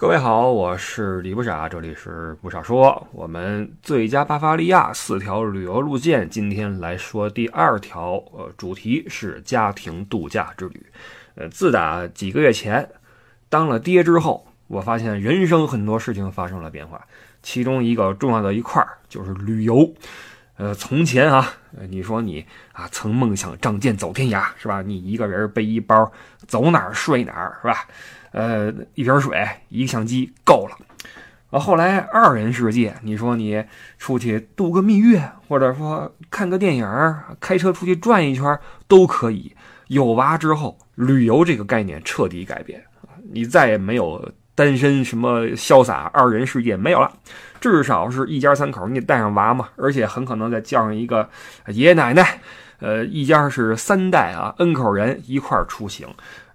各位好，我是李不傻，这里是不傻说。我们最佳巴伐利亚四条旅游路线，今天来说第二条，呃，主题是家庭度假之旅。呃，自打几个月前当了爹之后，我发现人生很多事情发生了变化，其中一个重要的一块就是旅游。呃，从前啊，你说你啊曾梦想仗剑走天涯，是吧？你一个人背一包，走哪儿睡哪儿，是吧？呃，一瓶水，一个相机够了。啊，后来二人世界，你说你出去度个蜜月，或者说看个电影，开车出去转一圈都可以。有娃之后，旅游这个概念彻底改变！你再也没有单身什么潇洒二人世界没有了，至少是一家三口，你得带上娃嘛，而且很可能再叫上一个爷爷奶奶，呃，一家是三代啊，n 口人一块儿出行。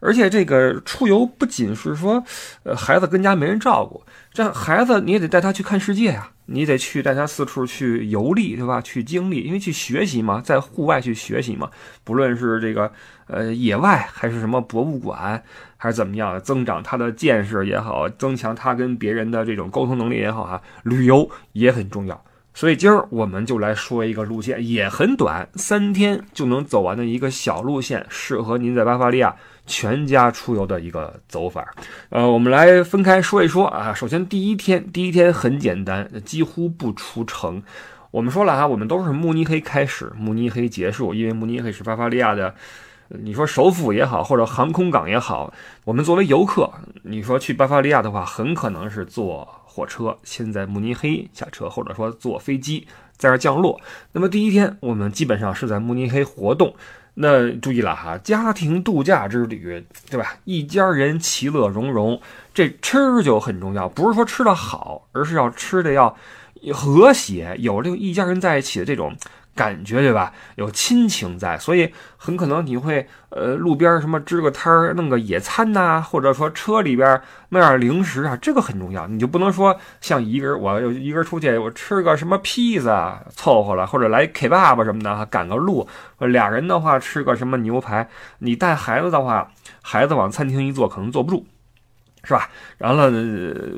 而且这个出游不仅是说，呃，孩子跟家没人照顾，这孩子你也得带他去看世界呀，你得去带他四处去游历，对吧？去经历，因为去学习嘛，在户外去学习嘛，不论是这个呃野外，还是什么博物馆，还是怎么样，增长他的见识也好，增强他跟别人的这种沟通能力也好哈，旅游也很重要。所以今儿我们就来说一个路线，也很短，三天就能走完的一个小路线，适合您在巴伐利亚。全家出游的一个走法，呃，我们来分开说一说啊。首先，第一天，第一天很简单，几乎不出城。我们说了哈，我们都是慕尼黑开始，慕尼黑结束，因为慕尼黑是巴伐利亚的，你说首府也好，或者航空港也好，我们作为游客，你说去巴伐利亚的话，很可能是坐火车，先在慕尼黑下车，或者说坐飞机在这降落。那么第一天，我们基本上是在慕尼黑活动。那注意了哈，家庭度假之旅，对吧？一家人其乐融融，这吃就很重要。不是说吃的好，而是要吃的要和谐，有这个一家人在一起的这种。感觉对吧？有亲情在，所以很可能你会呃路边什么支个摊儿，弄个野餐呐，或者说车里边卖点零食啊，这个很重要。你就不能说像一个人，我一个人出去，我吃个什么披萨凑合了，或者来 K 爸爸什么的赶个路。俩人的话吃个什么牛排，你带孩子的话，孩子往餐厅一坐可能坐不住。是吧？然后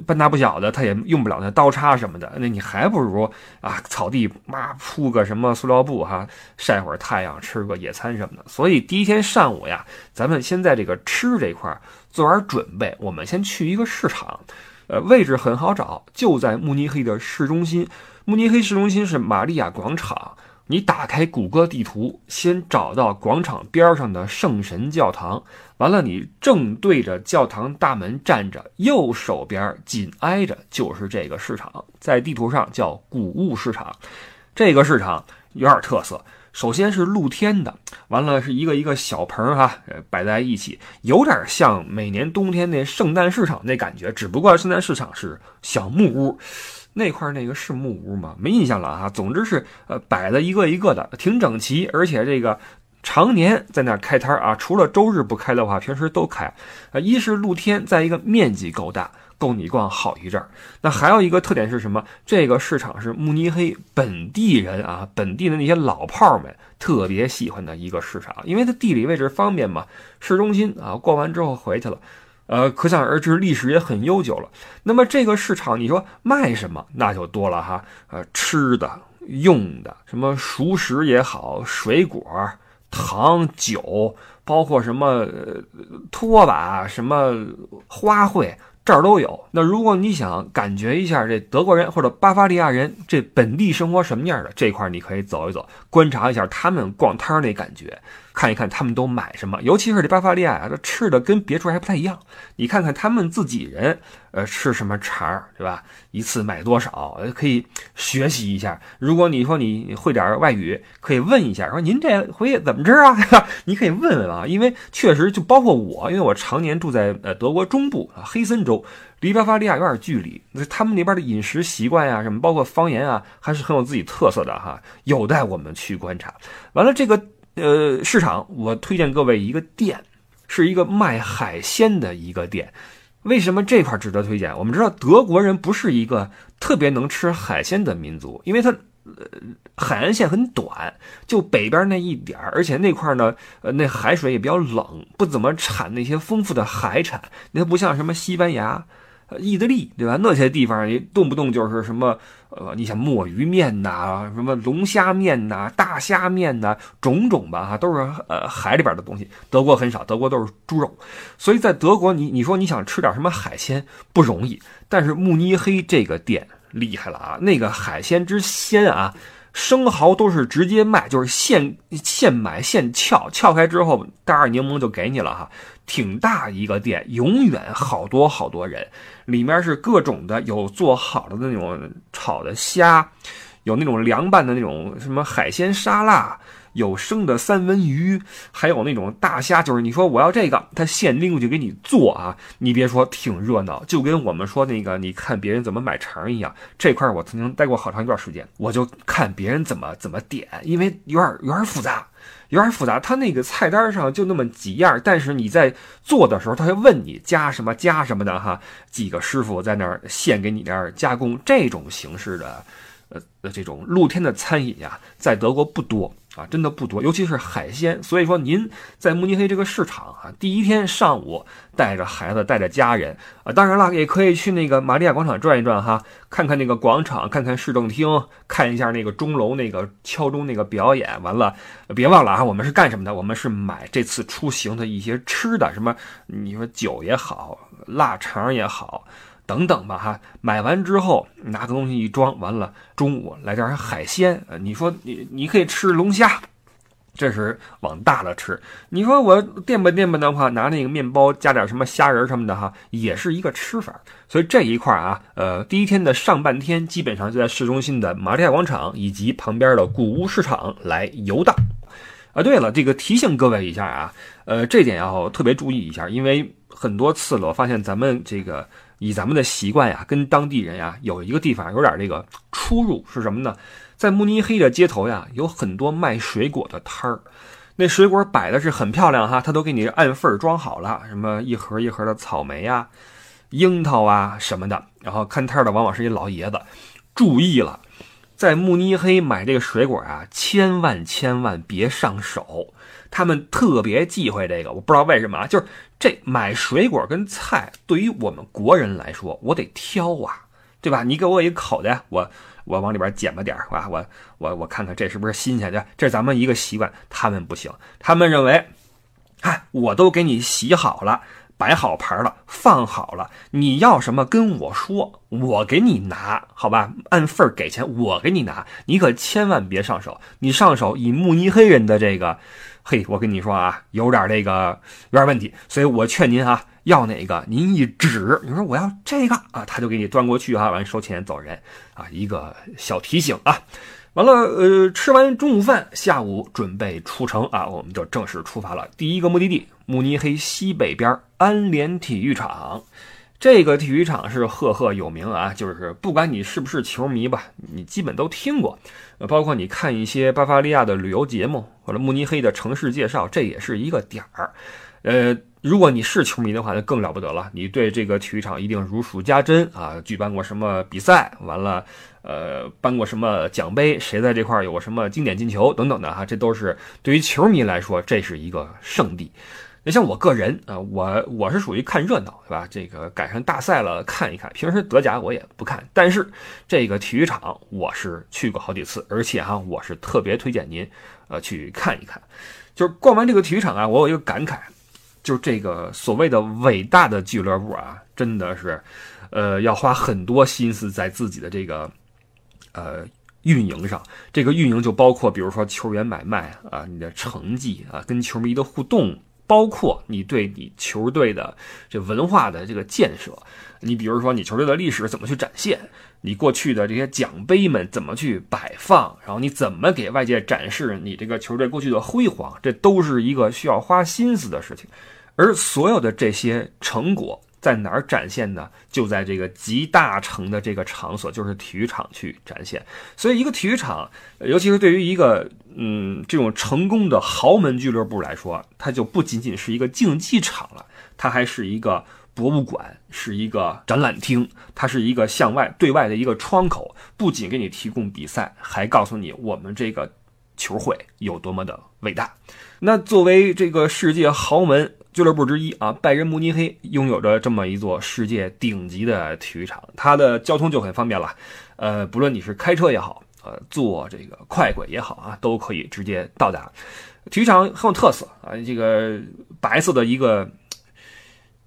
半大不小的，他也用不了那刀叉什么的，那你还不如啊，草地妈铺个什么塑料布哈，晒会儿太阳，吃个野餐什么的。所以第一天上午呀，咱们先在这个吃这块做点准备。我们先去一个市场，呃，位置很好找，就在慕尼黑的市中心。慕尼黑市中心是玛利亚广场。你打开谷歌地图，先找到广场边上的圣神教堂，完了你正对着教堂大门站着，右手边紧挨着就是这个市场，在地图上叫谷物市场。这个市场有点特色，首先是露天的，完了是一个一个小棚哈，摆在一起，有点像每年冬天那圣诞市场那感觉，只不过圣诞市场是小木屋。那块那个是木屋吗？没印象了啊。总之是呃摆的一个一个的，挺整齐，而且这个常年在那开摊啊，除了周日不开的话，平时都开。呃，一是露天，再一个面积够大，够你逛好一阵儿。那还有一个特点是什么？这个市场是慕尼黑本地人啊，本地的那些老炮儿们特别喜欢的一个市场，因为它地理位置方便嘛，市中心啊，逛完之后回去了。呃，可想而知，历史也很悠久了。那么这个市场，你说卖什么，那就多了哈。呃，吃的、用的，什么熟食也好，水果、糖、酒，包括什么拖把、什么花卉，这儿都有。那如果你想感觉一下这德国人或者巴伐利亚人这本地生活什么样的，这块你可以走一走，观察一下他们逛摊儿那感觉。看一看他们都买什么，尤其是这巴伐利亚啊，这吃的跟别处还不太一样。你看看他们自己人，呃，吃什么肠儿，对吧？一次买多少，可以学习一下。如果你说你会点外语，可以问一下，说您这回怎么吃啊？你可以问问啊，因为确实就包括我，因为我常年住在呃德国中部啊黑森州，离巴伐利亚有点距离，那他们那边的饮食习惯呀，什么包括方言啊，还是很有自己特色的哈，有待我们去观察。完了这个。呃，市场我推荐各位一个店，是一个卖海鲜的一个店。为什么这块值得推荐？我们知道德国人不是一个特别能吃海鲜的民族，因为它呃海岸线很短，就北边那一点儿，而且那块呢，呃那海水也比较冷，不怎么产那些丰富的海产。那不像什么西班牙、呃意大利，对吧？那些地方你动不动就是什么呃，你想墨鱼面呐，什么龙虾面呐，大虾面呐，种种吧哈，都是呃海里边的东西。德国很少，德国都是猪肉，所以在德国你你说你想吃点什么海鲜不容易，但是慕尼黑这个店厉害了啊，那个海鲜之鲜啊。生蚝都是直接卖，就是现现买现撬，撬开之后袋儿柠檬就给你了哈，挺大一个店，永远好多好多人，里面是各种的，有做好的那种炒的虾，有那种凉拌的那种什么海鲜沙拉。有生的三文鱼，还有那种大虾，就是你说我要这个，他现拎过去给你做啊！你别说挺热闹，就跟我们说那个你看别人怎么买肠一样。这块我曾经待过好长一段时间，我就看别人怎么怎么点，因为有点有点复杂，有点复杂。他那个菜单上就那么几样，但是你在做的时候，他会问你加什么加什么的哈。几个师傅在那儿现给你那儿加工，这种形式的，呃，这种露天的餐饮呀，在德国不多。啊，真的不多，尤其是海鲜。所以说，您在慕尼黑这个市场啊，第一天上午带着孩子，带着家人啊，当然了，也可以去那个玛利亚广场转一转哈，看看那个广场，看看市政厅，看一下那个钟楼那个敲钟那个表演。完了，别忘了啊，我们是干什么的？我们是买这次出行的一些吃的，什么你说酒也好，腊肠也好。等等吧哈，买完之后拿个东西一装，完了中午来点海鲜。你说你你可以吃龙虾，这是往大了吃。你说我垫吧垫吧的话，拿那个面包加点什么虾仁什么的哈，也是一个吃法。所以这一块啊，呃，第一天的上半天基本上就在市中心的玛利亚广场以及旁边的古屋市场来游荡。啊，对了，这个提醒各位一下啊，呃，这点要特别注意一下，因为很多次了，我发现咱们这个。以咱们的习惯呀，跟当地人呀有一个地方有点这个出入是什么呢？在慕尼黑的街头呀，有很多卖水果的摊儿，那水果摆的是很漂亮哈，他都给你按份儿装好了，什么一盒一盒的草莓呀、樱桃啊什么的。然后看摊儿的往往是一老爷子，注意了，在慕尼黑买这个水果啊，千万千万别上手。他们特别忌讳这个，我不知道为什么啊。就是这买水果跟菜，对于我们国人来说，我得挑啊，对吧？你给我一口袋，我我往里边捡吧点儿，我我我看看这是不是新鲜的？这是咱们一个习惯，他们不行，他们认为，哎，我都给你洗好了，摆好盘了，放好了，你要什么跟我说，我给你拿，好吧？按份给钱，我给你拿，你可千万别上手，你上手以慕尼黑人的这个。嘿，我跟你说啊，有点这个有点问题，所以我劝您啊，要哪个您一指，你说我要这个啊，他就给你端过去哈，完收钱走人啊，一个小提醒啊。完了，呃，吃完中午饭，下午准备出城啊，我们就正式出发了。第一个目的地，慕尼黑西北边安联体育场。这个体育场是赫赫有名啊，就是不管你是不是球迷吧，你基本都听过。包括你看一些巴伐利亚的旅游节目或者慕尼黑的城市介绍，这也是一个点儿。呃，如果你是球迷的话，那更了不得了，你对这个体育场一定如数家珍啊。举办过什么比赛，完了，呃，颁过什么奖杯，谁在这块儿有过什么经典进球等等的哈，这都是对于球迷来说，这是一个圣地。那像我个人啊，我我是属于看热闹，对吧？这个赶上大赛了看一看。平时德甲我也不看，但是这个体育场我是去过好几次，而且哈，我是特别推荐您，呃，去看一看。就是逛完这个体育场啊，我有一个感慨，就是这个所谓的伟大的俱乐部啊，真的是，呃，要花很多心思在自己的这个，呃，运营上。这个运营就包括，比如说球员买卖啊，你的成绩啊，跟球迷的互动。包括你对你球队的这文化的这个建设，你比如说你球队的历史怎么去展现，你过去的这些奖杯们怎么去摆放，然后你怎么给外界展示你这个球队过去的辉煌，这都是一个需要花心思的事情，而所有的这些成果。在哪儿展现呢？就在这个集大成的这个场所，就是体育场去展现。所以，一个体育场，尤其是对于一个嗯这种成功的豪门俱乐部来说，它就不仅仅是一个竞技场了，它还是一个博物馆，是一个展览厅，它是一个向外对外的一个窗口。不仅给你提供比赛，还告诉你我们这个球会有多么的伟大。那作为这个世界豪门。俱乐部之一啊，拜仁慕尼黑拥有着这么一座世界顶级的体育场，它的交通就很方便了。呃，不论你是开车也好，呃，坐这个快轨也好啊，都可以直接到达。体育场很有特色啊，这个白色的一个。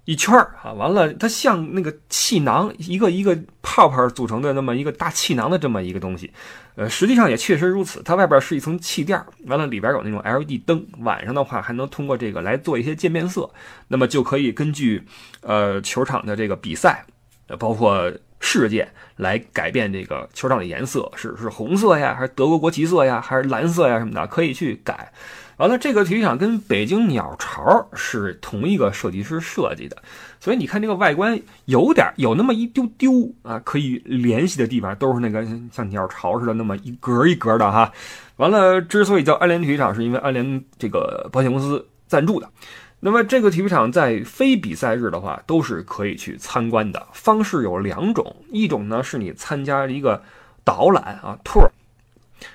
一圈儿啊，完了，它像那个气囊，一个一个泡泡组成的那么一个大气囊的这么一个东西，呃，实际上也确实如此。它外边是一层气垫，完了里边有那种 LED 灯，晚上的话还能通过这个来做一些渐变色，那么就可以根据呃球场的这个比赛，呃，包括事件来改变这个球场的颜色，是是红色呀，还是德国国旗色呀，还是蓝色呀什么的，可以去改。完了，这个体育场跟北京鸟巢是同一个设计师设计的，所以你看这个外观有点有那么一丢丢啊，可以联系的地方都是那个像鸟巢似的那么一格一格的哈。完了，之所以叫安联体育场，是因为安联这个保险公司赞助的。那么这个体育场在非比赛日的话，都是可以去参观的。方式有两种，一种呢是你参加一个导览啊 tour。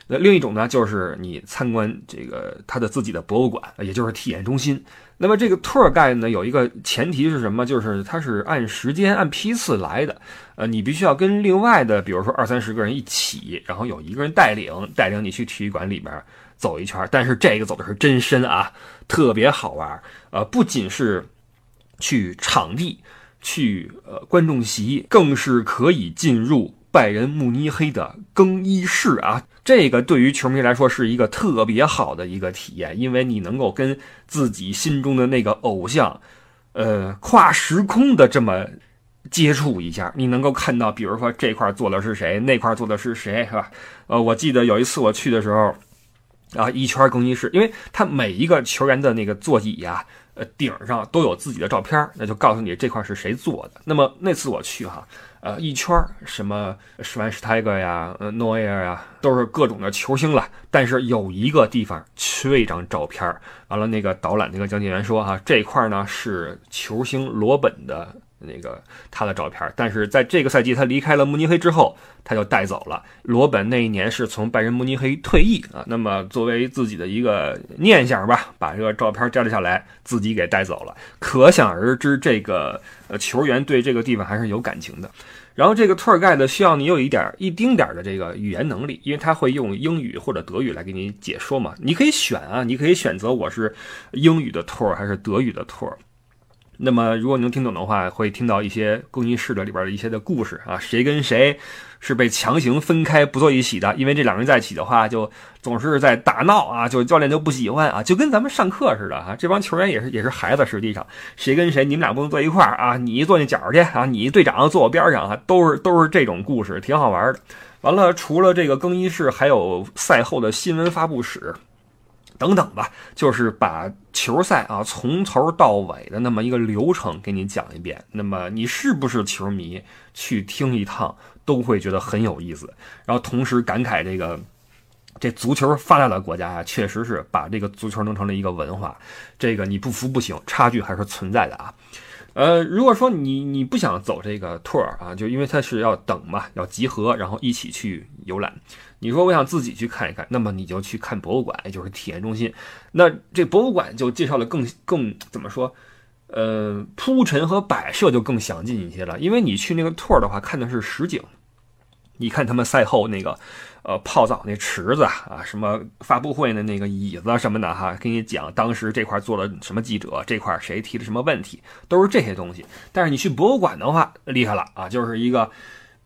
那另一种呢，就是你参观这个他的自己的博物馆，也就是体验中心。那么这个 tour guide 呢，有一个前提是什么？就是它是按时间、按批次来的。呃，你必须要跟另外的，比如说二三十个人一起，然后有一个人带领，带领你去体育馆里边走一圈。但是这个走的是真深啊，特别好玩。呃，不仅是去场地、去呃观众席，更是可以进入。拜仁慕尼黑的更衣室啊，这个对于球迷来说是一个特别好的一个体验，因为你能够跟自己心中的那个偶像，呃，跨时空的这么接触一下。你能够看到，比如说这块坐的是谁，那块坐的是谁，是吧？呃，我记得有一次我去的时候，啊，一圈更衣室，因为他每一个球员的那个座椅呀，呃，顶上都有自己的照片，那就告诉你这块是谁坐的。那么那次我去哈。呃，一圈什么施万施泰格呀，呃，诺埃尔呀，都是各种的球星了。但是有一个地方缺一张照片儿。完了，那个导览那个讲解员说，哈，这块呢是球星罗本的。那个他的照片，但是在这个赛季他离开了慕尼黑之后，他就带走了。罗本那一年是从拜仁慕尼黑退役啊，那么作为自己的一个念想吧，把这个照片摘了下来，自己给带走了。可想而知，这个呃球员对这个地方还是有感情的。然后这个 tour guide 需要你有一点一丁点的这个语言能力，因为他会用英语或者德语来给你解说嘛。你可以选啊，你可以选择我是英语的 tour 还是德语的 tour。那么，如果你能听懂的话，会听到一些更衣室的里边的一些的故事啊，谁跟谁是被强行分开不坐一起的，因为这两个人在一起的话，就总是在打闹啊，就教练就不喜欢啊，就跟咱们上课似的啊，这帮球员也是也是孩子，实际上谁跟谁，你们俩不能坐一块儿啊，你坐那角去啊，你队长坐我边上啊，都是都是这种故事，挺好玩的。完了，除了这个更衣室，还有赛后的新闻发布室。等等吧，就是把球赛啊从头到尾的那么一个流程给你讲一遍。那么你是不是球迷，去听一趟都会觉得很有意思。然后同时感慨这个，这足球发达的国家呀，确实是把这个足球弄成了一个文化。这个你不服不行，差距还是存在的啊。呃，如果说你你不想走这个 tour 啊，就因为它是要等嘛，要集合，然后一起去游览。你说我想自己去看一看，那么你就去看博物馆，也就是体验中心。那这博物馆就介绍的更更怎么说？呃，铺陈和摆设就更详尽一些了。因为你去那个 tour 的话，看的是实景。你看他们赛后那个，呃，泡澡那池子啊，什么发布会的那个椅子什么的哈，给你讲当时这块做了什么记者，这块谁提了什么问题，都是这些东西。但是你去博物馆的话，厉害了啊，就是一个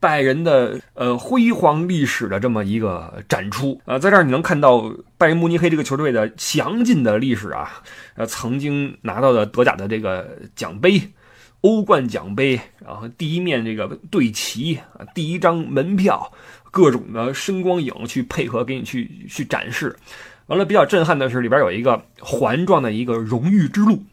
拜仁的呃辉煌历史的这么一个展出啊，在这儿你能看到拜仁慕尼黑这个球队的详尽的历史啊，呃，曾经拿到的德甲的这个奖杯。欧冠奖杯，然后第一面这个队旗啊，第一张门票，各种的声光影去配合给你去去展示。完了，比较震撼的是里边有一个环状的一个荣誉之路，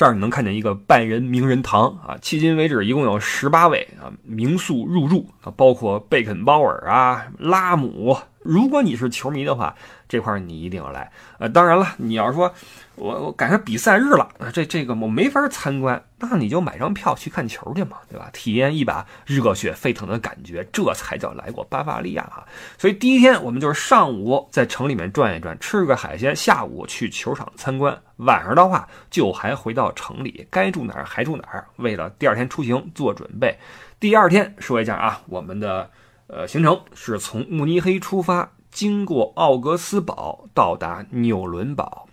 这儿你能看见一个半人名人堂啊。迄今为止，一共有十八位啊名宿入住啊，包括贝肯鲍尔啊、拉姆如果你是球迷的话，这块你一定要来。呃，当然了，你要是说我我赶上比赛日了，这这个我没法参观，那你就买张票去看球去嘛，对吧？体验一把热血沸腾的感觉，这才叫来过巴伐利亚啊！所以第一天我们就是上午在城里面转一转，吃个海鲜，下午去球场参观，晚上的话就还回到城里，该住哪儿还住哪儿，为了第二天出行做准备。第二天说一下啊，我们的。呃，行程是从慕尼黑出发，经过奥格斯堡，到达纽伦堡。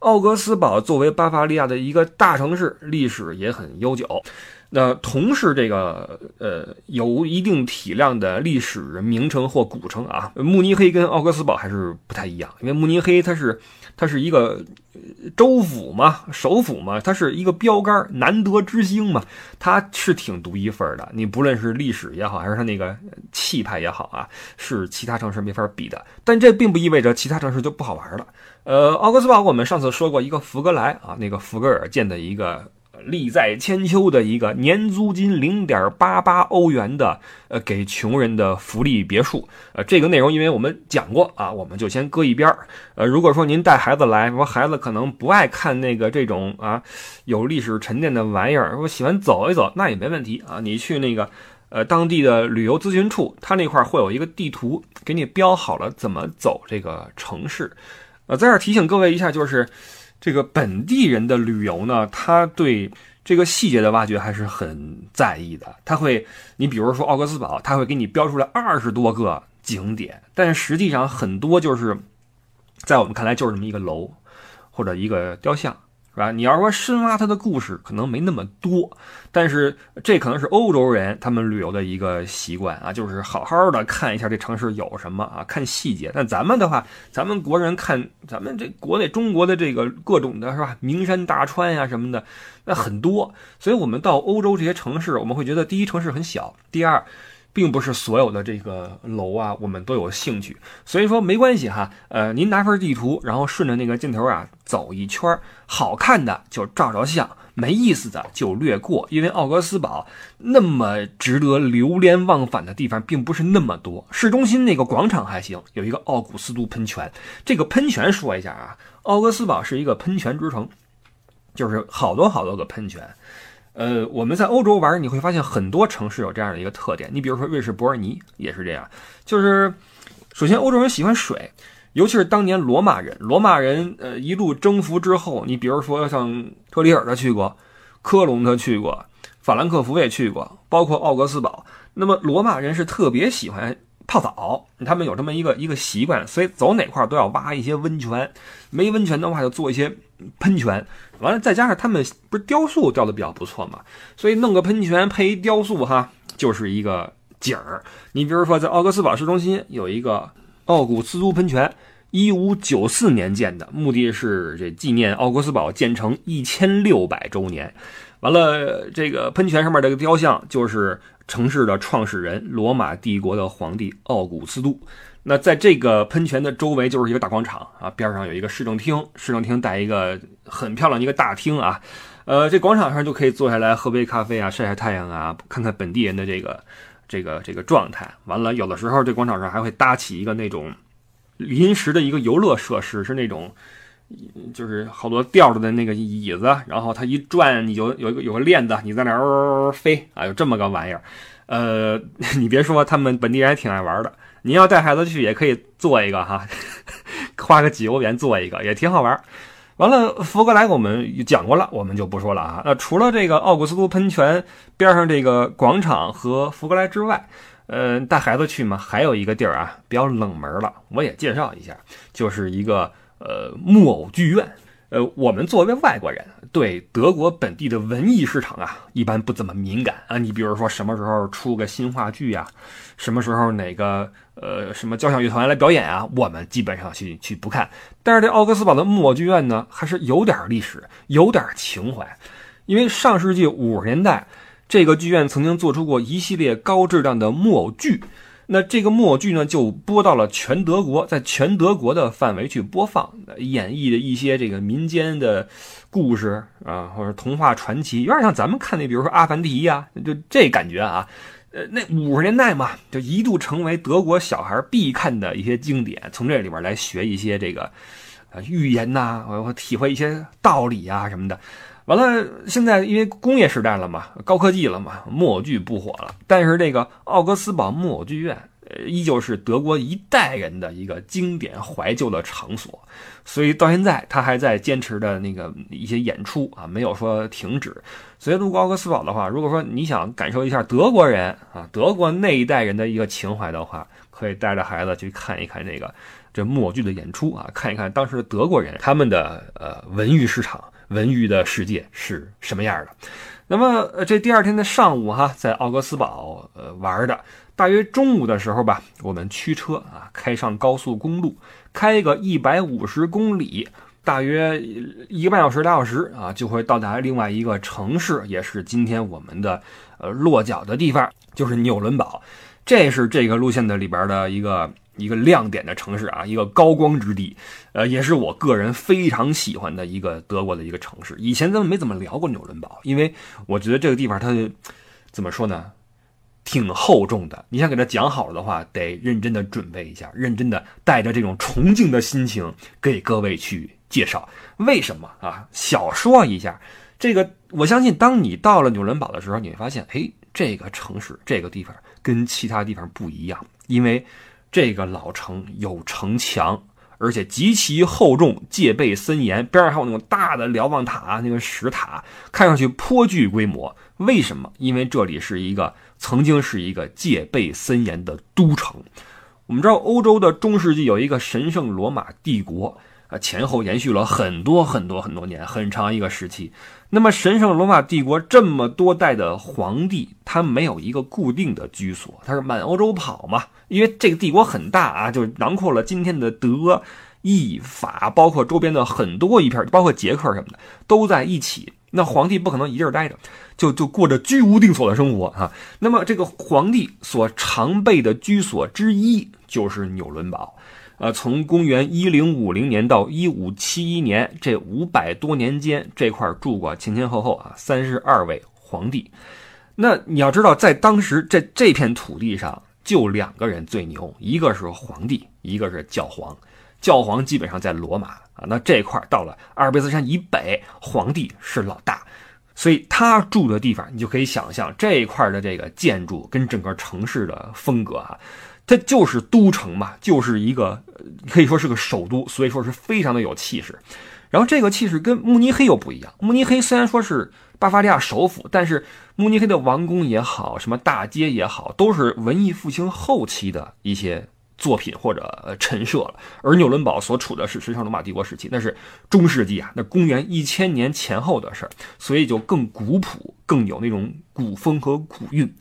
奥格斯堡作为巴伐利亚的一个大城市，历史也很悠久。那同是这个呃有一定体量的历史名城或古城啊，慕尼黑跟奥格斯堡还是不太一样，因为慕尼黑它是它是一个州府嘛，首府嘛，它是一个标杆，难得之星嘛，它是挺独一份的。你不论是历史也好，还是它那个气派也好啊，是其他城市没法比的。但这并不意味着其他城市就不好玩了。呃，奥格斯堡我们上次说过一个福格莱啊，那个福格尔建的一个。利在千秋的一个年租金零点八八欧元的呃给穷人的福利别墅，呃这个内容因为我们讲过啊，我们就先搁一边儿。呃如果说您带孩子来，说孩子可能不爱看那个这种啊有历史沉淀的玩意儿，说喜欢走一走，那也没问题啊。你去那个呃当地的旅游咨询处，他那块会有一个地图给你标好了怎么走这个城市。呃在这提醒各位一下，就是。这个本地人的旅游呢，他对这个细节的挖掘还是很在意的。他会，你比如说奥格斯堡，他会给你标出来二十多个景点，但实际上很多就是在我们看来就是这么一个楼或者一个雕像。是吧？你要说深挖它的故事，可能没那么多，但是这可能是欧洲人他们旅游的一个习惯啊，就是好好的看一下这城市有什么啊，看细节。但咱们的话，咱们国人看咱们这国内中国的这个各种的是吧，名山大川呀什么的，那很多。所以我们到欧洲这些城市，我们会觉得第一城市很小，第二。并不是所有的这个楼啊，我们都有兴趣，所以说没关系哈。呃，您拿份地图，然后顺着那个箭头啊走一圈，好看的就照照相，没意思的就略过。因为奥格斯堡那么值得流连忘返的地方并不是那么多。市中心那个广场还行，有一个奥古斯都喷泉。这个喷泉说一下啊，奥格斯堡是一个喷泉之城，就是好多好多个喷泉。呃，我们在欧洲玩，你会发现很多城市有这样的一个特点。你比如说瑞士伯尔尼也是这样，就是首先欧洲人喜欢水，尤其是当年罗马人，罗马人呃一路征服之后，你比如说像特里尔他去过，科隆他去过，法兰克福也去过，包括奥格斯堡。那么罗马人是特别喜欢泡澡，他们有这么一个一个习惯，所以走哪块都要挖一些温泉，没温泉的话就做一些喷泉。完了，再加上他们不是雕塑雕的比较不错嘛，所以弄个喷泉配一雕塑哈，就是一个景儿。你比如说在奥格斯堡市中心有一个奥古斯都喷泉，一五九四年建的，目的是这纪念奥格斯堡建成一千六百周年。完了，这个喷泉上面这个雕像就是城市的创始人罗马帝国的皇帝奥古斯都。那在这个喷泉的周围就是一个大广场啊，边上有一个市政厅，市政厅带一个很漂亮的一个大厅啊，呃，这广场上就可以坐下来喝杯咖啡啊，晒晒太阳啊，看看本地人的这个这个这个状态。完了，有的时候这广场上还会搭起一个那种临时的一个游乐设施，是那种就是好多吊着的那个椅子，然后它一转你就有一个有个链子，你在那儿飞啊，有这么个玩意儿。呃，你别说，他们本地人还挺爱玩的。您要带孩子去，也可以做一个哈，花个几欧元做一个，也挺好玩。完了，福格莱我们讲过了，我们就不说了啊。那除了这个奥古斯都喷泉边上这个广场和福格莱之外，嗯，带孩子去嘛，还有一个地儿啊，比较冷门了，我也介绍一下，就是一个呃木偶剧院。呃，我们作为外国人，对德国本地的文艺市场啊，一般不怎么敏感啊。你比如说，什么时候出个新话剧呀？什么时候哪个呃什么交响乐团来表演啊？我们基本上去去不看。但是这奥格斯堡的木偶剧院呢，还是有点历史，有点情怀。因为上世纪五十年代，这个剧院曾经做出过一系列高质量的木偶剧。那这个木偶剧呢，就播到了全德国，在全德国的范围去播放，演绎的一些这个民间的故事啊，或者童话传奇，有点像咱们看那，比如说《阿凡提》呀，就这感觉啊。呃，那五十年代嘛，就一度成为德国小孩必看的一些经典，从这里边来学一些这个呃寓言呐，我体会一些道理啊什么的。完了，现在因为工业时代了嘛，高科技了嘛，木偶剧不火了，但是这个奥格斯堡木偶剧院。呃，依旧是德国一代人的一个经典怀旧的场所，所以到现在他还在坚持的那个一些演出啊，没有说停止。所以路过奥格斯堡的话，如果说你想感受一下德国人啊，德国那一代人的一个情怀的话，可以带着孩子去看一看这个这木偶剧的演出啊，看一看当时的德国人他们的呃文娱市场、文娱的世界是什么样的。那么呃，这第二天的上午哈，在奥格斯堡呃玩的。大约中午的时候吧，我们驱车啊，开上高速公路，开个一百五十公里，大约一个半小时、俩小时啊，就会到达另外一个城市，也是今天我们的呃落脚的地方，就是纽伦堡。这是这个路线的里边的一个一个亮点的城市啊，一个高光之地，呃，也是我个人非常喜欢的一个德国的一个城市。以前咱们没怎么聊过纽伦堡，因为我觉得这个地方它怎么说呢？挺厚重的，你想给它讲好了的话，得认真的准备一下，认真的带着这种崇敬的心情给各位去介绍。为什么啊？小说一下，这个我相信，当你到了纽伦堡的时候，你会发现，哎，这个城市这个地方跟其他地方不一样，因为这个老城有城墙，而且极其厚重，戒备森严，边上还有那种大的瞭望塔，那个石塔，看上去颇具规模。为什么？因为这里是一个。曾经是一个戒备森严的都城。我们知道，欧洲的中世纪有一个神圣罗马帝国，啊，前后延续了很多很多很多年，很长一个时期。那么，神圣罗马帝国这么多代的皇帝，他没有一个固定的居所，他是满欧洲跑嘛。因为这个帝国很大啊，就囊括了今天的德、意、法，包括周边的很多一片，包括捷克什么的，都在一起。那皇帝不可能一地儿待着，就就过着居无定所的生活啊。那么这个皇帝所常备的居所之一就是纽伦堡。呃，从公元一零五零年到一五七一年这五百多年间，这块住过前前后后啊三十二位皇帝。那你要知道，在当时这这片土地上，就两个人最牛，一个是皇帝，一个是教皇。教皇基本上在罗马啊，那这块到了阿尔卑斯山以北，皇帝是老大，所以他住的地方，你就可以想象这一块的这个建筑跟整个城市的风格啊，它就是都城嘛，就是一个可以说是个首都，所以说是非常的有气势。然后这个气势跟慕尼黑又不一样，慕尼黑虽然说是巴伐利亚首府，但是慕尼黑的王宫也好，什么大街也好，都是文艺复兴后期的一些。作品或者陈设了，而纽伦堡所处的是神圣罗马帝国时期，那是中世纪啊，那公元一千年前后的事儿，所以就更古朴，更有那种古风和古韵。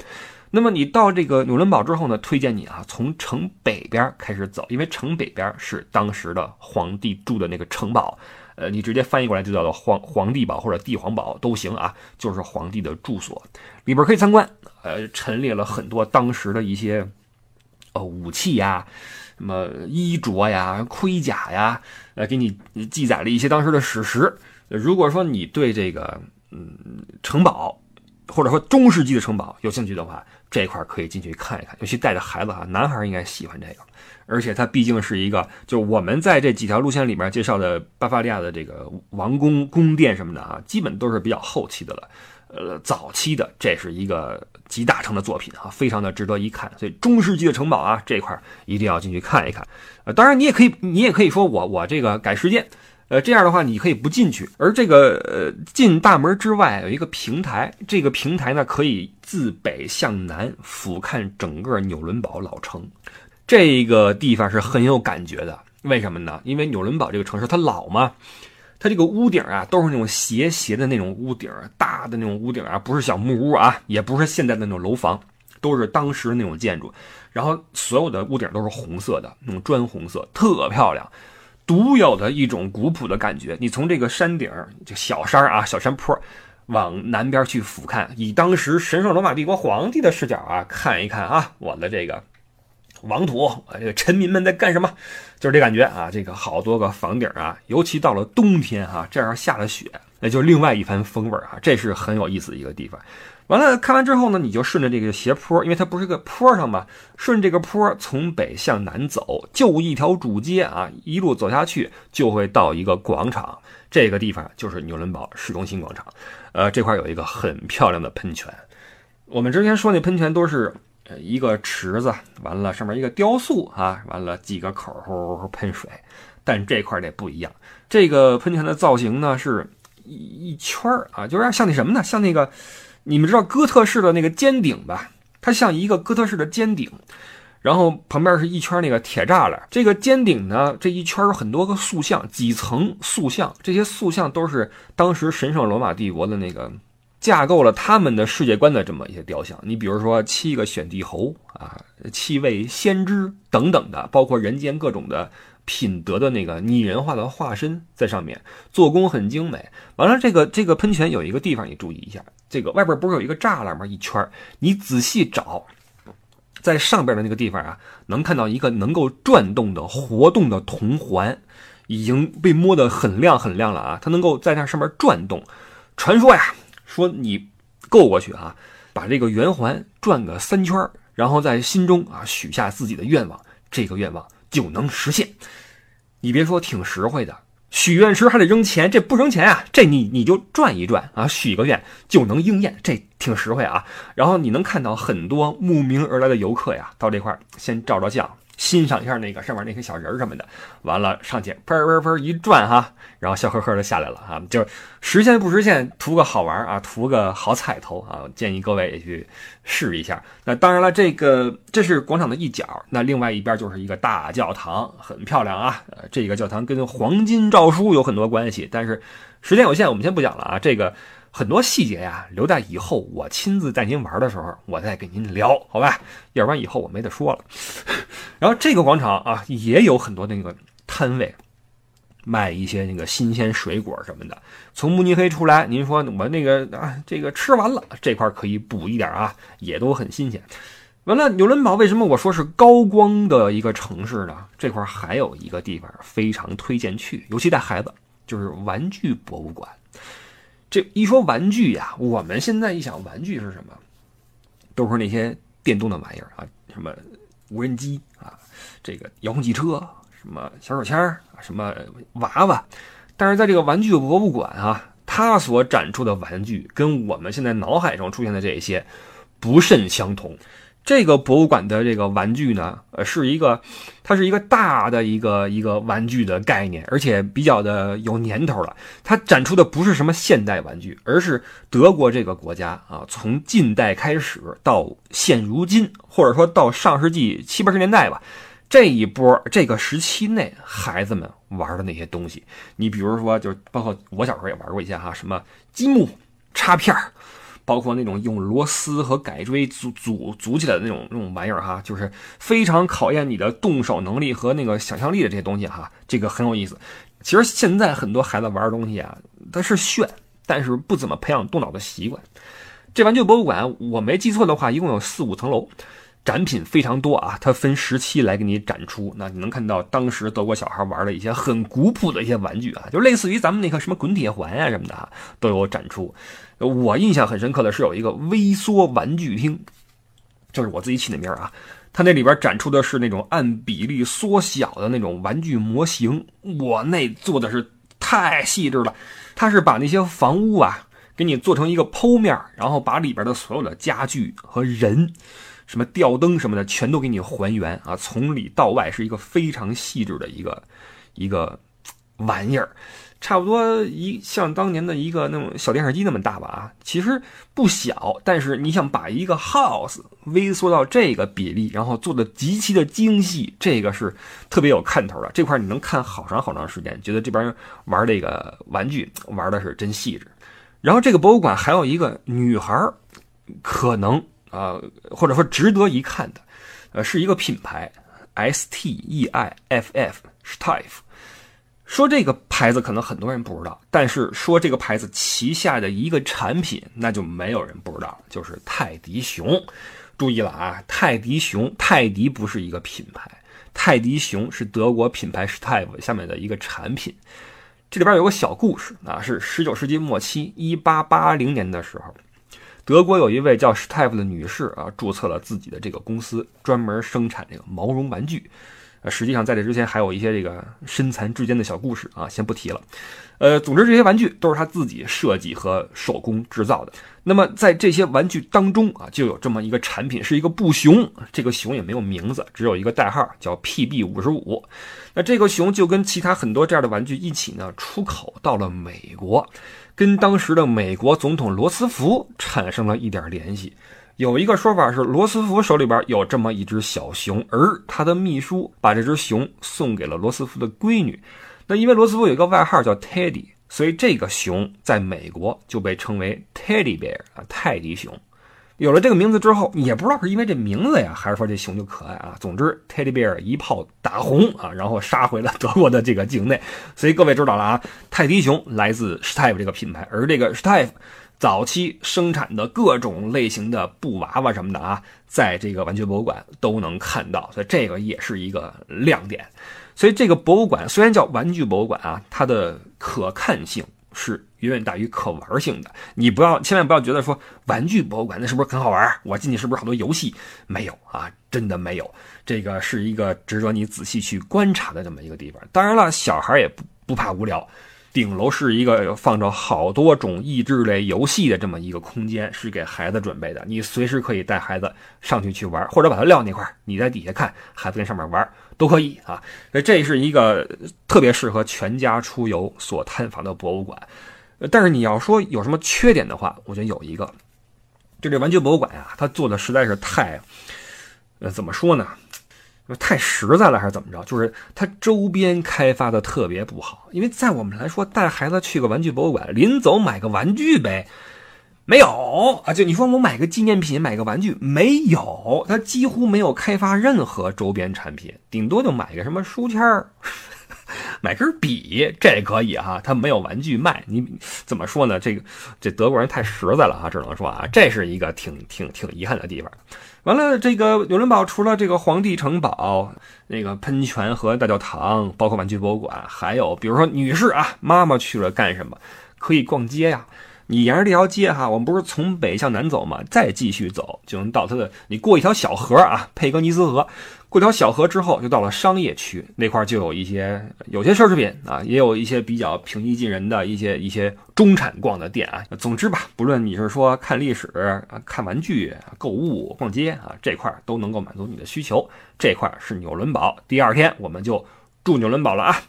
那么你到这个纽伦堡之后呢，推荐你啊，从城北边开始走，因为城北边是当时的皇帝住的那个城堡，呃，你直接翻译过来就叫做皇皇帝堡或者帝皇堡都行啊，就是皇帝的住所，里边可以参观，呃，陈列了很多当时的一些。呃，武器呀，什么衣着呀、盔甲呀，呃，给你记载了一些当时的史实。如果说你对这个嗯城堡，或者说中世纪的城堡有兴趣的话，这块可以进去看一看。尤其带着孩子啊，男孩应该喜欢这个。而且它毕竟是一个，就我们在这几条路线里面介绍的巴伐利亚的这个王宫宫殿什么的啊，基本都是比较后期的了。呃，早期的这是一个集大成的作品啊，非常的值得一看。所以中世纪的城堡啊，这块一定要进去看一看。呃，当然你也可以，你也可以说我我这个改时间，呃，这样的话你可以不进去。而这个呃进大门之外有一个平台，这个平台呢可以自北向南俯瞰整个纽伦堡老城。这个地方是很有感觉的，为什么呢？因为纽伦堡这个城市它老嘛。它这个屋顶啊，都是那种斜斜的那种屋顶，大的那种屋顶啊，不是小木屋啊，也不是现在的那种楼房，都是当时那种建筑。然后所有的屋顶都是红色的，那种砖红色，特漂亮，独有的一种古朴的感觉。你从这个山顶，就小山啊，小山坡，往南边去俯瞰，以当时神圣罗马帝国皇帝的视角啊，看一看啊，我的这个。王土，我这个臣民们在干什么？就是这感觉啊！这个好多个房顶啊，尤其到了冬天哈，这样下了雪，那就另外一番风味啊，这是很有意思的一个地方。完了，看完之后呢，你就顺着这个斜坡，因为它不是个坡上嘛，顺这个坡从北向南走，就一条主街啊，一路走下去就会到一个广场，这个地方就是纽伦堡市中心广场。呃，这块有一个很漂亮的喷泉。我们之前说那喷泉都是一个池子，完了上面一个雕塑啊，完了几个口喷水，但这块这不一样，这个喷泉的造型呢是一一圈啊，就是像那什么呢，像那个。你们知道哥特式的那个尖顶吧？它像一个哥特式的尖顶，然后旁边是一圈那个铁栅栏。这个尖顶呢，这一圈有很多个塑像，几层塑像，这些塑像都是当时神圣罗马帝国的那个架构了他们的世界观的这么一些雕像。你比如说七个选帝侯啊，七位先知等等的，包括人间各种的。品德的那个拟人化的化身在上面，做工很精美。完了，这个这个喷泉有一个地方你注意一下，这个外边不是有一个栅栏吗？一圈你仔细找，在上边的那个地方啊，能看到一个能够转动的活动的铜环，已经被摸得很亮很亮了啊！它能够在那上面转动。传说呀，说你够过去啊，把这个圆环转个三圈，然后在心中啊许下自己的愿望，这个愿望。就能实现，你别说挺实惠的。许愿时还得扔钱，这不扔钱啊？这你你就转一转啊，许个愿就能应验，这挺实惠啊。然后你能看到很多慕名而来的游客呀，到这块先照照相。欣赏一下那个上面那些小人什么的，完了上去嘣嘣嘣一转哈，然后笑呵呵的下来了啊，就是实现不实现，图个好玩啊，图个好彩头啊，建议各位也去试一下。那当然了，这个这是广场的一角，那另外一边就是一个大教堂，很漂亮啊。呃，这个教堂跟黄金诏书有很多关系，但是时间有限，我们先不讲了啊。这个。很多细节呀，留在以后我亲自带您玩的时候，我再给您聊，好吧？要不然以后我没得说了。然后这个广场啊，也有很多那个摊位，卖一些那个新鲜水果什么的。从慕尼黑出来，您说我那个啊，这个吃完了，这块可以补一点啊，也都很新鲜。完了，纽伦堡为什么我说是高光的一个城市呢？这块还有一个地方非常推荐去，尤其带孩子，就是玩具博物馆。这一说玩具呀，我们现在一想玩具是什么，都是那些电动的玩意儿啊，什么无人机啊，这个遥控汽车，什么小手枪啊，什么娃娃。但是在这个玩具博物馆啊，它所展出的玩具跟我们现在脑海中出现的这些不甚相同。这个博物馆的这个玩具呢，呃，是一个，它是一个大的一个一个玩具的概念，而且比较的有年头了。它展出的不是什么现代玩具，而是德国这个国家啊，从近代开始到现如今，或者说到上世纪七八十年代吧，这一波这个时期内孩子们玩的那些东西。你比如说，就包括我小时候也玩过一些哈，什么积木、插片儿。包括那种用螺丝和改锥组组组起来的那种那种玩意儿哈，就是非常考验你的动手能力和那个想象力的这些东西哈，这个很有意思。其实现在很多孩子玩的东西啊，它是炫，但是不怎么培养动脑的习惯。这玩具博物馆我没记错的话，一共有四五层楼。展品非常多啊，它分时期来给你展出。那你能看到当时德国小孩玩的一些很古朴的一些玩具啊，就类似于咱们那个什么滚铁环呀什么的啊，都有展出。我印象很深刻的是有一个微缩玩具厅，就是我自己起的名儿啊。它那里边展出的是那种按比例缩小的那种玩具模型，我那做的是太细致了。它是把那些房屋啊给你做成一个剖面，然后把里边的所有的家具和人。什么吊灯什么的，全都给你还原啊！从里到外是一个非常细致的一个一个玩意儿，差不多一像当年的一个那种小电视机那么大吧啊！其实不小，但是你想把一个 house 微缩到这个比例，然后做的极其的精细，这个是特别有看头的。这块你能看好长好长时间，觉得这边玩这个玩具玩的是真细致。然后这个博物馆还有一个女孩，可能。啊，或者说值得一看的，呃，是一个品牌，S T E I F F，Stiff。说这个牌子可能很多人不知道，但是说这个牌子旗下的一个产品，那就没有人不知道，就是泰迪熊。注意了啊，泰迪熊，泰迪不是一个品牌，泰迪熊是德国品牌 Stiff 下面的一个产品。这里边有个小故事啊，是十九世纪末期，一八八零年的时候，德国有一位叫史泰夫的女士啊，注册了自己的这个公司，专门生产这个毛绒玩具。实际上在这之前还有一些这个身残志坚的小故事啊，先不提了。呃，总之这些玩具都是他自己设计和手工制造的。那么在这些玩具当中啊，就有这么一个产品，是一个布熊。这个熊也没有名字，只有一个代号叫 PB 五十五。那这个熊就跟其他很多这样的玩具一起呢，出口到了美国，跟当时的美国总统罗斯福产生了一点联系。有一个说法是，罗斯福手里边有这么一只小熊，而他的秘书把这只熊送给了罗斯福的闺女。那因为罗斯福有一个外号叫 Teddy，所以这个熊在美国就被称为 Teddy Bear 啊，泰迪熊。有了这个名字之后，也不知道是因为这名字呀，还是说这熊就可爱啊。总之，Teddy Bear 一炮打红啊，然后杀回了德国的这个境内。所以各位知道了啊，泰迪熊来自 s t y f 这个品牌，而这个 s t y f 早期生产的各种类型的布娃娃什么的啊，在这个玩具博物馆都能看到，所以这个也是一个亮点。所以这个博物馆虽然叫玩具博物馆啊，它的可看性是远远大于可玩性的。你不要千万不要觉得说玩具博物馆那是不是很好玩？我进去是不是好多游戏？没有啊，真的没有。这个是一个值得你仔细去观察的这么一个地方。当然了，小孩也不不怕无聊。顶楼是一个放着好多种益智类游戏的这么一个空间，是给孩子准备的。你随时可以带孩子上去去玩，或者把它撂那块，你在底下看，孩子跟上面玩都可以啊。所以这是一个特别适合全家出游所探访的博物馆。但是你要说有什么缺点的话，我觉得有一个，就这玩具博物馆呀，它做的实在是太，呃，怎么说呢？太实在了还是怎么着？就是它周边开发的特别不好，因为在我们来说，带孩子去个玩具博物馆，临走买个玩具呗，没有啊？就你说我买个纪念品，买个玩具，没有，它几乎没有开发任何周边产品，顶多就买个什么书签儿，买根笔，这可以哈，它没有玩具卖。你怎么说呢？这个这德国人太实在了哈，只能说啊，这是一个挺挺挺遗憾的地方。完了，这个纽伦堡除了这个皇帝城堡、那个喷泉和大教堂，包括玩具博物馆，还有比如说女士啊，妈妈去了干什么？可以逛街呀。你沿着这条街哈，我们不是从北向南走嘛？再继续走就能到它的。你过一条小河啊，佩格尼斯河。过条小河之后，就到了商业区那块，就有一些有些奢侈品啊，也有一些比较平易近人的一些一些中产逛的店啊。总之吧，不论你是说看历史啊、看玩具、购物、逛街啊，这块都能够满足你的需求。这块是纽伦堡。第二天我们就住纽伦堡了啊。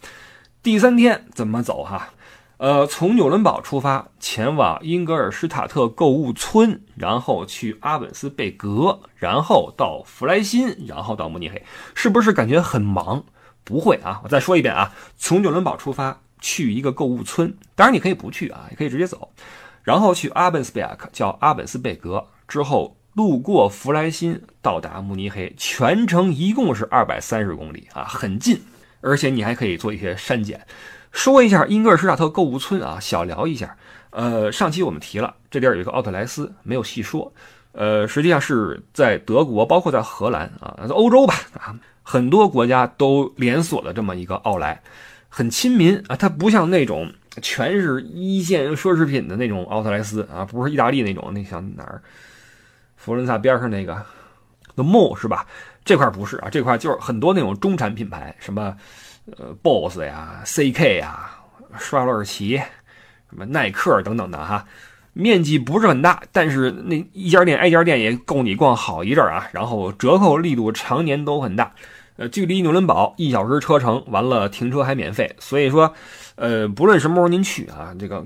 第三天怎么走哈？呃，从纽伦堡出发，前往英格尔施塔特购物村，然后去阿本斯贝格，然后到弗莱辛，然后到慕尼黑，是不是感觉很忙？不会啊，我再说一遍啊，从纽伦堡出发，去一个购物村，当然你可以不去啊，也可以直接走，然后去阿本斯贝克，叫阿本斯贝格，之后路过弗莱辛，到达慕尼黑，全程一共是二百三十公里啊，很近，而且你还可以做一些删减。说一下英格尔施塔特购物村啊，小聊一下。呃，上期我们提了，这地儿有一个奥特莱斯，没有细说。呃，实际上是在德国，包括在荷兰啊，在欧洲吧啊，很多国家都连锁的这么一个奥莱，很亲民啊。它不像那种全是一线奢侈品的那种奥特莱斯啊，不是意大利那种，那像哪儿？佛罗伦萨边上那个 The Mall 是吧？这块不是啊，这块就是很多那种中产品牌，什么。呃，BOSS 呀，CK 呀，刷洛尔奇，什么耐克等等的哈，面积不是很大，但是那一家店挨家店也够你逛好一阵啊。然后折扣力度常年都很大，呃，距离纽伦堡一小时车程，完了停车还免费，所以说，呃，不论什么时候您去啊，这个，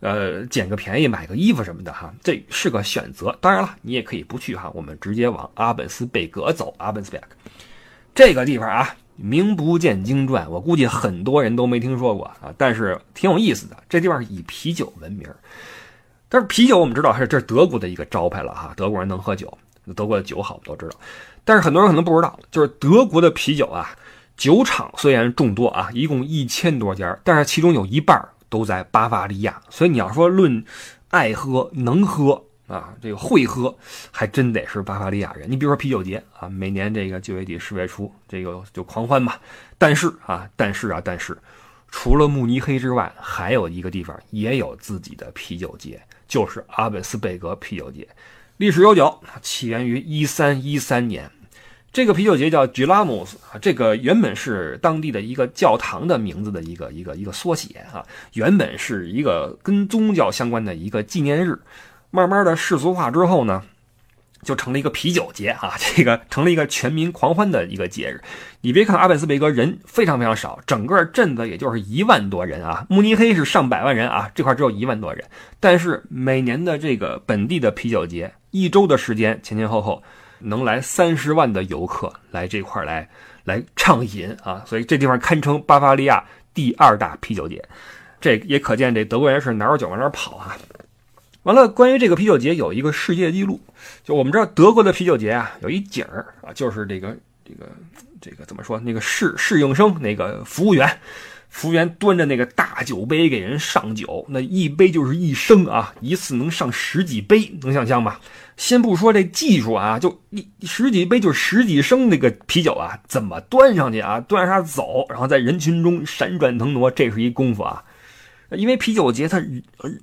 呃，捡个便宜买个衣服什么的哈，这是个选择。当然了，你也可以不去哈，我们直接往阿本斯贝格走，阿本斯贝格这个地方啊。名不见经传，我估计很多人都没听说过啊，但是挺有意思的。这地方以啤酒闻名，但是啤酒我们知道是这是德国的一个招牌了哈，德国人能喝酒，德国的酒好都知道。但是很多人可能不知道，就是德国的啤酒啊，酒厂虽然众多啊，一共一千多家，但是其中有一半都在巴伐利亚，所以你要说论爱喝能喝。啊，这个会喝，还真得是巴伐利亚人。你比如说啤酒节啊，每年这个九月底十月初，这个就狂欢嘛。但是啊，但是啊，但是，除了慕尼黑之外，还有一个地方也有自己的啤酒节，就是阿本斯贝格啤酒节。历史悠久，起源于一三一三年。这个啤酒节叫 g i l a m o s 啊，这个原本是当地的一个教堂的名字的一个一个一个缩写啊，原本是一个跟宗教相关的一个纪念日。慢慢的世俗化之后呢。就成了一个啤酒节啊，这个成了一个全民狂欢的一个节日。你别看阿本斯贝格人非常非常少，整个镇子也就是一万多人啊。慕尼黑是上百万人啊，这块只有一万多人。但是每年的这个本地的啤酒节，一周的时间前前后后能来三十万的游客来这块来来畅饮啊，所以这地方堪称巴伐利亚第二大啤酒节。这也可见这德国人是哪有酒往哪跑啊。完了，关于这个啤酒节有一个世界纪录，就我们知道德国的啤酒节啊，有一景儿啊，就是这个这个这个怎么说？那个侍侍应生，那个服务员，服务员端着那个大酒杯给人上酒，那一杯就是一升啊，一次能上十几杯，能想象吗？先不说这技术啊，就一十几杯就十几升那个啤酒啊，怎么端上去啊？端着它走，然后在人群中闪转腾挪，这是一功夫啊。因为啤酒节它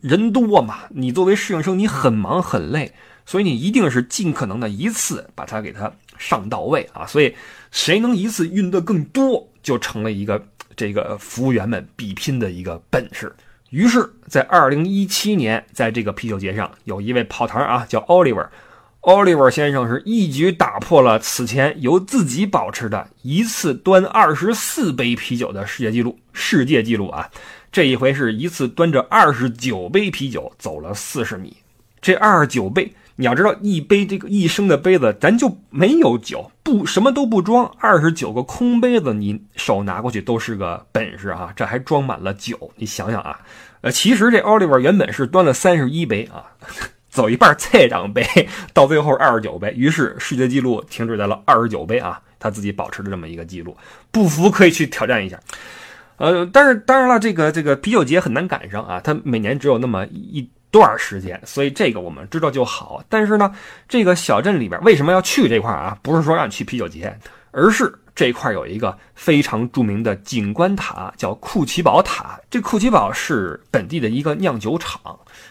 人多嘛，你作为侍应生你很忙很累，所以你一定是尽可能的一次把它给它上到位啊。所以谁能一次运得更多，就成了一个这个服务员们比拼的一个本事。于是，在二零一七年，在这个啤酒节上，有一位跑堂啊，叫 Oliver，Oliver 先生是一举打破了此前由自己保持的一次端二十四杯啤酒的世界纪录，世界纪录啊。这一回是一次端着二十九杯啤酒走了四十米。这二十九杯，你要知道，一杯这个一升的杯子，咱就没有酒，不什么都不装，二十九个空杯子，你手拿过去都是个本事啊！这还装满了酒，你想想啊，呃，其实这奥利弗原本是端了三十一杯啊，走一半再涨杯，到最后二十九杯，于是世界纪录停止在了二十九杯啊，他自己保持的这么一个记录，不服可以去挑战一下。呃，但是当然了，这个这个啤酒节很难赶上啊，它每年只有那么一段时间，所以这个我们知道就好。但是呢，这个小镇里边为什么要去这块啊？不是说让你去啤酒节，而是这块有一个非常著名的景观塔，叫库奇堡塔。这库奇堡是本地的一个酿酒厂，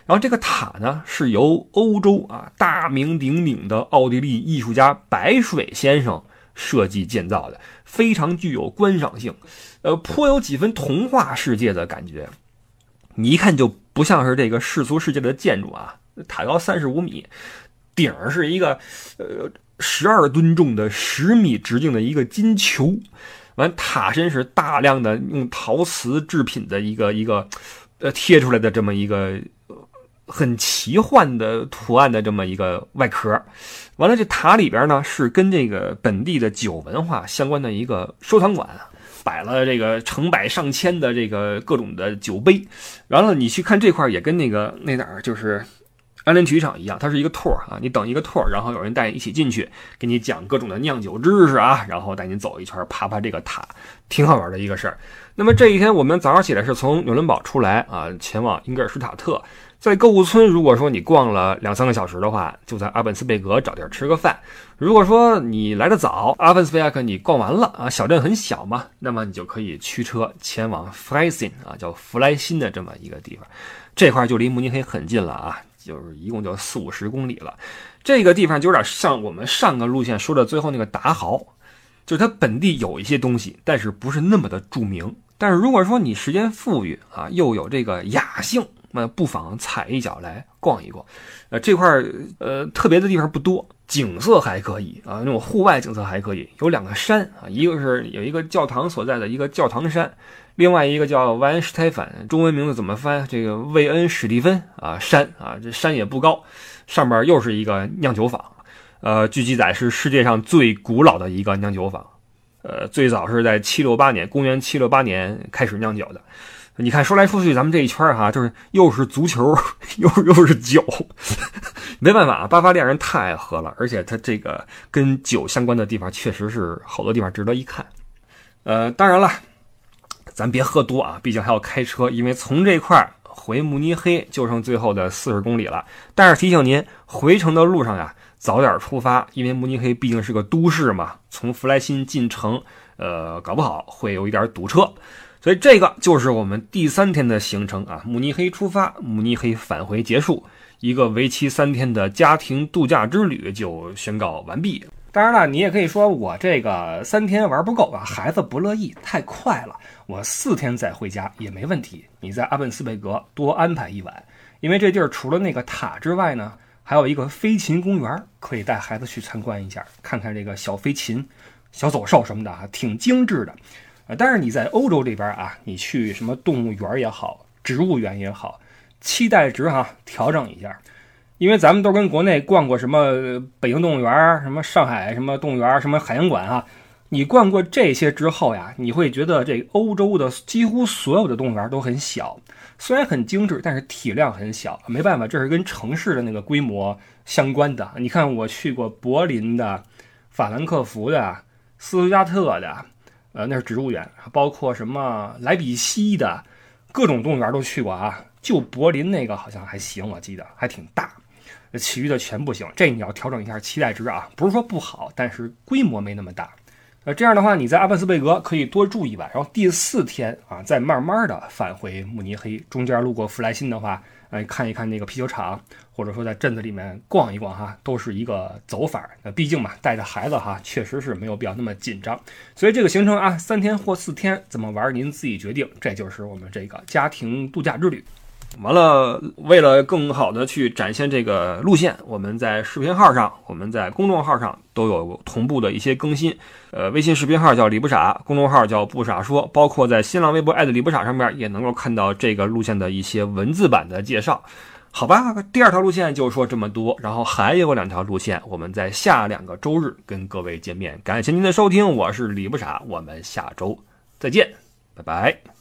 然后这个塔呢是由欧洲啊大名鼎鼎的奥地利艺术家白水先生设计建造的，非常具有观赏性。呃，颇有几分童话世界的感觉，你一看就不像是这个世俗世界的建筑啊。塔高三十五米，顶儿是一个呃十二吨重的十米直径的一个金球，完塔身是大量的用陶瓷制品的一个一个呃贴出来的这么一个很奇幻的图案的这么一个外壳。完了，这塔里边呢是跟这个本地的酒文化相关的一个收藏馆。摆了这个成百上千的这个各种的酒杯，完了你去看这块也跟那个那哪儿就是安联体育场一样，它是一个 tour 啊，你等一个 tour，然后有人带你一起进去，给你讲各种的酿酒知识啊，然后带你走一圈，爬爬这个塔，挺好玩的一个事儿。那么这一天我们早上起来是从纽伦堡出来啊，前往英格尔施塔特。在购物村，如果说你逛了两三个小时的话，就在阿本斯贝格找地儿吃个饭。如果说你来的早，阿本斯贝格你逛完了啊，小镇很小嘛，那么你就可以驱车前往弗莱辛啊，叫弗莱辛的这么一个地方。这块就离慕尼黑很近了啊，就是一共就四五十公里了。这个地方就有点像我们上个路线说的最后那个达豪，就是它本地有一些东西，但是不是那么的著名。但是如果说你时间富裕啊，又有这个雅兴。那不妨踩一脚来逛一逛，呃，这块呃特别的地方不多，景色还可以啊，那种户外景色还可以，有两个山啊，一个是有一个教堂所在的一个教堂山，另外一个叫万恩施泰凡，中文名字怎么翻？这个魏恩史蒂芬啊山啊，这山也不高，上面又是一个酿酒坊，呃，据记载是世界上最古老的一个酿酒坊，呃，最早是在七六八年，公元七六八年开始酿酒的。你看，说来说去，咱们这一圈哈，就是又是足球，又又是酒，没办法啊，巴伐利亚人太爱喝了，而且他这个跟酒相关的地方，确实是好多地方值得一看。呃，当然了，咱别喝多啊，毕竟还要开车，因为从这块回慕尼黑就剩最后的四十公里了。但是提醒您，回程的路上呀，早点出发，因为慕尼黑毕竟是个都市嘛，从弗莱辛进城，呃，搞不好会有一点堵车。所以这个就是我们第三天的行程啊，慕尼黑出发，慕尼黑返回结束，一个为期三天的家庭度假之旅就宣告完毕。当然了，你也可以说我这个三天玩不够啊，孩子不乐意，太快了，我四天再回家也没问题。你在阿本斯贝格多安排一晚，因为这地儿除了那个塔之外呢，还有一个飞禽公园，可以带孩子去参观一下，看看这个小飞禽、小走兽什么的啊，挺精致的。呃，但是你在欧洲这边啊，你去什么动物园也好，植物园也好，期待值哈调整一下。因为咱们都跟国内逛过什么北京动物园什么上海什么动物园什么海洋馆啊，你逛过这些之后呀，你会觉得这欧洲的几乎所有的动物园都很小，虽然很精致，但是体量很小。没办法，这是跟城市的那个规模相关的。你看，我去过柏林的、法兰克福的、斯图加特的，呃，那是植物园，包括什么莱比锡的，各种动物园都去过啊。就柏林那个好像还行，我记得还挺大。其余的全不行，这你要调整一下期待值啊！不是说不好，但是规模没那么大。呃，这样的话，你在阿本斯贝格可以多住一晚，然后第四天啊，再慢慢的返回慕尼黑。中间路过弗莱辛的话，呃，看一看那个啤酒厂，或者说在镇子里面逛一逛哈，都是一个走法。那毕竟嘛，带着孩子哈，确实是没有必要那么紧张。所以这个行程啊，三天或四天怎么玩您自己决定。这就是我们这个家庭度假之旅。完了，为了更好的去展现这个路线，我们在视频号上，我们在公众号上都有同步的一些更新。呃，微信视频号叫李不傻，公众号叫不傻说，包括在新浪微博艾特李不傻上面也能够看到这个路线的一些文字版的介绍。好吧，第二条路线就说这么多，然后还有两条路线，我们在下两个周日跟各位见面。感谢您的收听，我是李不傻，我们下周再见，拜拜。